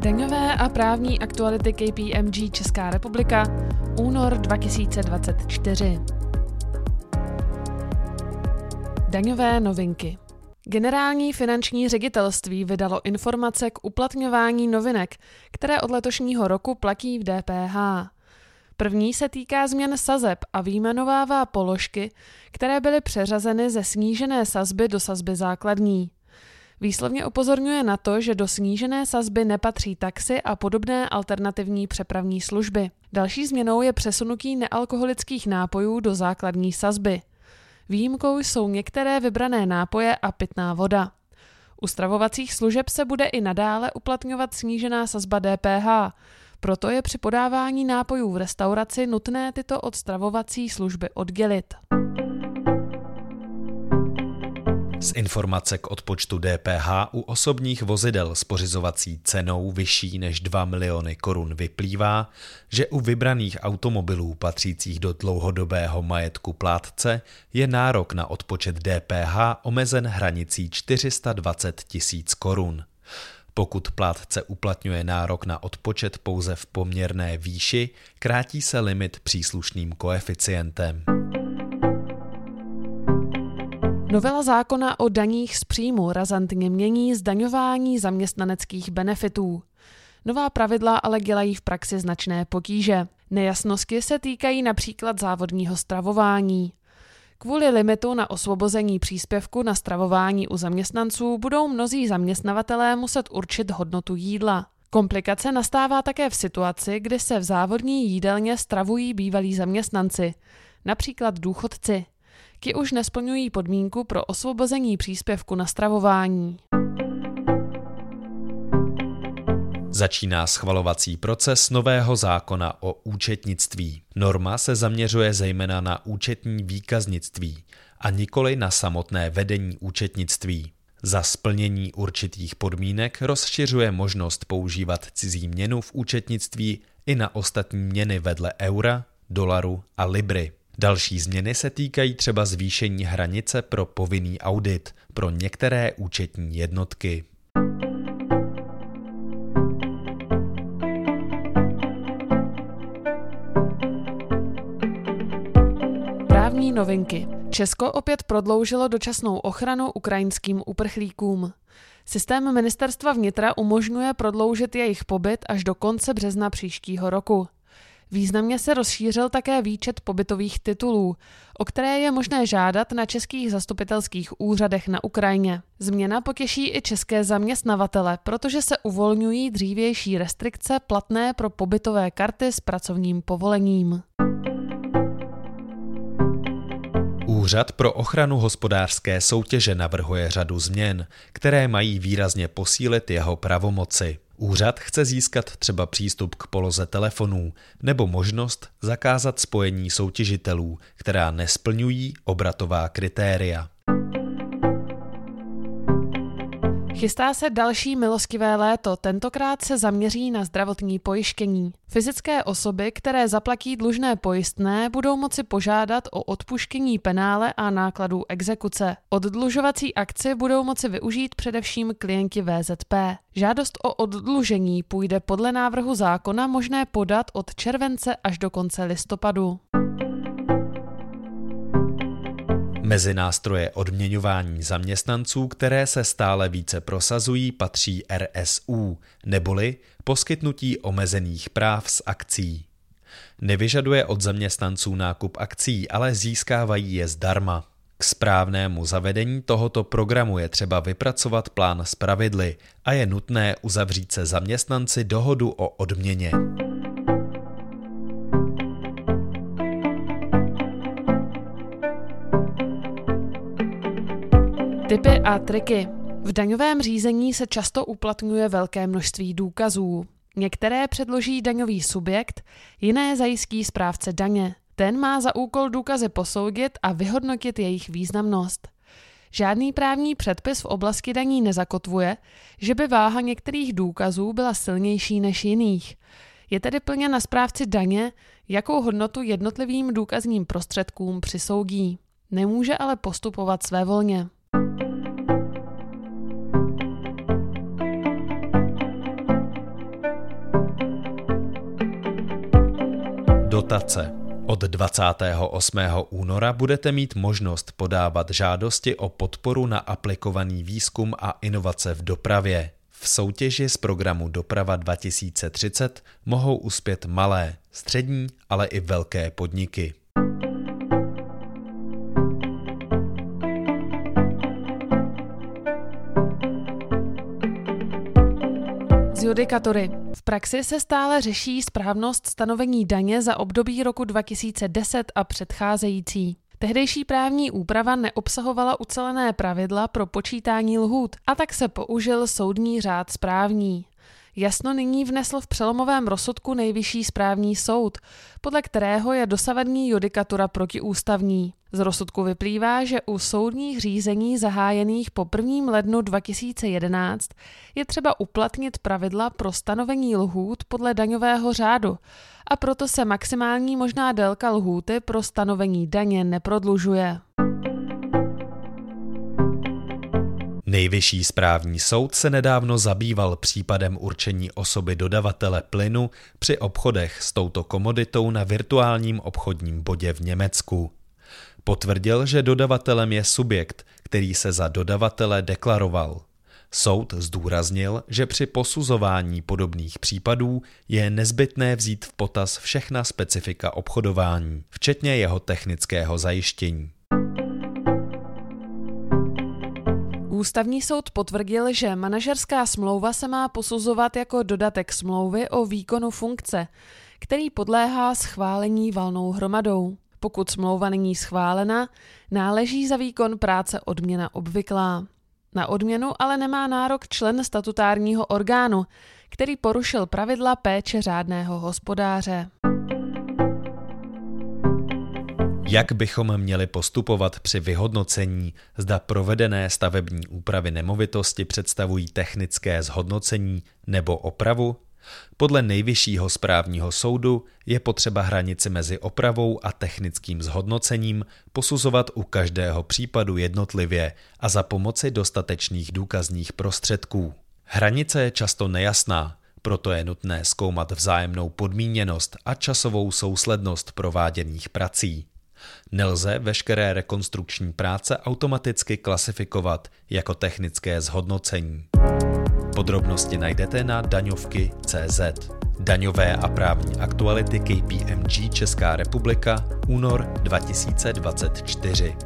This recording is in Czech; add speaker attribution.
Speaker 1: Daňové a právní aktuality KPMG Česká republika, únor 2024. Daňové novinky. Generální finanční ředitelství vydalo informace k uplatňování novinek, které od letošního roku platí v DPH. První se týká změn sazeb a výjmenovává položky, které byly přeřazeny ze snížené sazby do sazby základní. Výslovně upozorňuje na to, že do snížené sazby nepatří taxi a podobné alternativní přepravní služby. Další změnou je přesunutí nealkoholických nápojů do základní sazby. Výjimkou jsou některé vybrané nápoje a pitná voda. U stravovacích služeb se bude i nadále uplatňovat snížená sazba DPH, proto je při podávání nápojů v restauraci nutné tyto od stravovací služby oddělit.
Speaker 2: Z informace k odpočtu DPH u osobních vozidel s pořizovací cenou vyšší než 2 miliony korun vyplývá, že u vybraných automobilů patřících do dlouhodobého majetku plátce je nárok na odpočet DPH omezen hranicí 420 tisíc korun. Pokud plátce uplatňuje nárok na odpočet pouze v poměrné výši, krátí se limit příslušným koeficientem.
Speaker 1: Novela zákona o daních z příjmu razantně mění zdaňování zaměstnaneckých benefitů. Nová pravidla ale dělají v praxi značné potíže. Nejasnosti se týkají například závodního stravování. Kvůli limitu na osvobození příspěvku na stravování u zaměstnanců budou mnozí zaměstnavatelé muset určit hodnotu jídla. Komplikace nastává také v situaci, kdy se v závodní jídelně stravují bývalí zaměstnanci, například důchodci. Ti už nesplňují podmínku pro osvobození příspěvku na stravování.
Speaker 2: Začíná schvalovací proces nového zákona o účetnictví. Norma se zaměřuje zejména na účetní výkaznictví a nikoli na samotné vedení účetnictví. Za splnění určitých podmínek rozšiřuje možnost používat cizí měnu v účetnictví i na ostatní měny vedle eura, dolaru a libry. Další změny se týkají třeba zvýšení hranice pro povinný audit pro některé účetní jednotky.
Speaker 1: Právní novinky. Česko opět prodloužilo dočasnou ochranu ukrajinským uprchlíkům. Systém ministerstva vnitra umožňuje prodloužit jejich pobyt až do konce března příštího roku. Významně se rozšířil také výčet pobytových titulů, o které je možné žádat na českých zastupitelských úřadech na Ukrajině. Změna potěší i české zaměstnavatele, protože se uvolňují dřívější restrikce platné pro pobytové karty s pracovním povolením.
Speaker 2: Úřad pro ochranu hospodářské soutěže navrhuje řadu změn, které mají výrazně posílit jeho pravomoci. Úřad chce získat třeba přístup k poloze telefonů nebo možnost zakázat spojení soutěžitelů, která nesplňují obratová kritéria.
Speaker 1: Chystá se další milostivé léto, tentokrát se zaměří na zdravotní pojištění. Fyzické osoby, které zaplatí dlužné pojistné, budou moci požádat o odpuštění penále a nákladů exekuce. Oddlužovací akci budou moci využít především klienti VZP. Žádost o oddlužení půjde podle návrhu zákona možné podat od července až do konce listopadu.
Speaker 2: Mezi nástroje odměňování zaměstnanců, které se stále více prosazují, patří RSU, neboli poskytnutí omezených práv z akcí. Nevyžaduje od zaměstnanců nákup akcí, ale získávají je zdarma. K správnému zavedení tohoto programu je třeba vypracovat plán s pravidly a je nutné uzavřít se zaměstnanci dohodu o odměně.
Speaker 1: Typy a triky. V daňovém řízení se často uplatňuje velké množství důkazů. Některé předloží daňový subjekt, jiné zajistí správce daně. Ten má za úkol důkazy posoudit a vyhodnotit jejich významnost. Žádný právní předpis v oblasti daní nezakotvuje, že by váha některých důkazů byla silnější než jiných. Je tedy plně na správci daně, jakou hodnotu jednotlivým důkazním prostředkům přisoudí. Nemůže ale postupovat svévolně.
Speaker 2: Dotace. Od 28. února budete mít možnost podávat žádosti o podporu na aplikovaný výzkum a inovace v dopravě. V soutěži z programu Doprava 2030 mohou uspět malé, střední, ale i velké podniky.
Speaker 1: Z judikatory. V praxi se stále řeší správnost stanovení daně za období roku 2010 a předcházející. Tehdejší právní úprava neobsahovala ucelené pravidla pro počítání lhůt a tak se použil soudní řád správní. Jasno nyní vnesl v přelomovém rozsudku nejvyšší správní soud, podle kterého je dosavadní judikatura protiústavní. Z rozsudku vyplývá, že u soudních řízení zahájených po 1. lednu 2011 je třeba uplatnit pravidla pro stanovení lhůt podle daňového řádu a proto se maximální možná délka lhůty pro stanovení daně neprodlužuje.
Speaker 2: Nejvyšší správní soud se nedávno zabýval případem určení osoby dodavatele plynu při obchodech s touto komoditou na virtuálním obchodním bodě v Německu. Potvrdil, že dodavatelem je subjekt, který se za dodavatele deklaroval. Soud zdůraznil, že při posuzování podobných případů je nezbytné vzít v potaz všechna specifika obchodování, včetně jeho technického zajištění.
Speaker 1: Ústavní soud potvrdil, že manažerská smlouva se má posuzovat jako dodatek smlouvy o výkonu funkce, který podléhá schválení valnou hromadou. Pokud smlouva není schválena, náleží za výkon práce odměna obvyklá. Na odměnu ale nemá nárok člen statutárního orgánu, který porušil pravidla péče řádného hospodáře.
Speaker 2: Jak bychom měli postupovat při vyhodnocení, zda provedené stavební úpravy nemovitosti představují technické zhodnocení nebo opravu? Podle nejvyššího správního soudu je potřeba hranici mezi opravou a technickým zhodnocením posuzovat u každého případu jednotlivě a za pomoci dostatečných důkazních prostředků. Hranice je často nejasná, proto je nutné zkoumat vzájemnou podmíněnost a časovou souslednost prováděných prací. Nelze veškeré rekonstrukční práce automaticky klasifikovat jako technické zhodnocení. Podrobnosti najdete na daňovky.cz. Daňové a právní aktuality KPMG Česká republika únor 2024.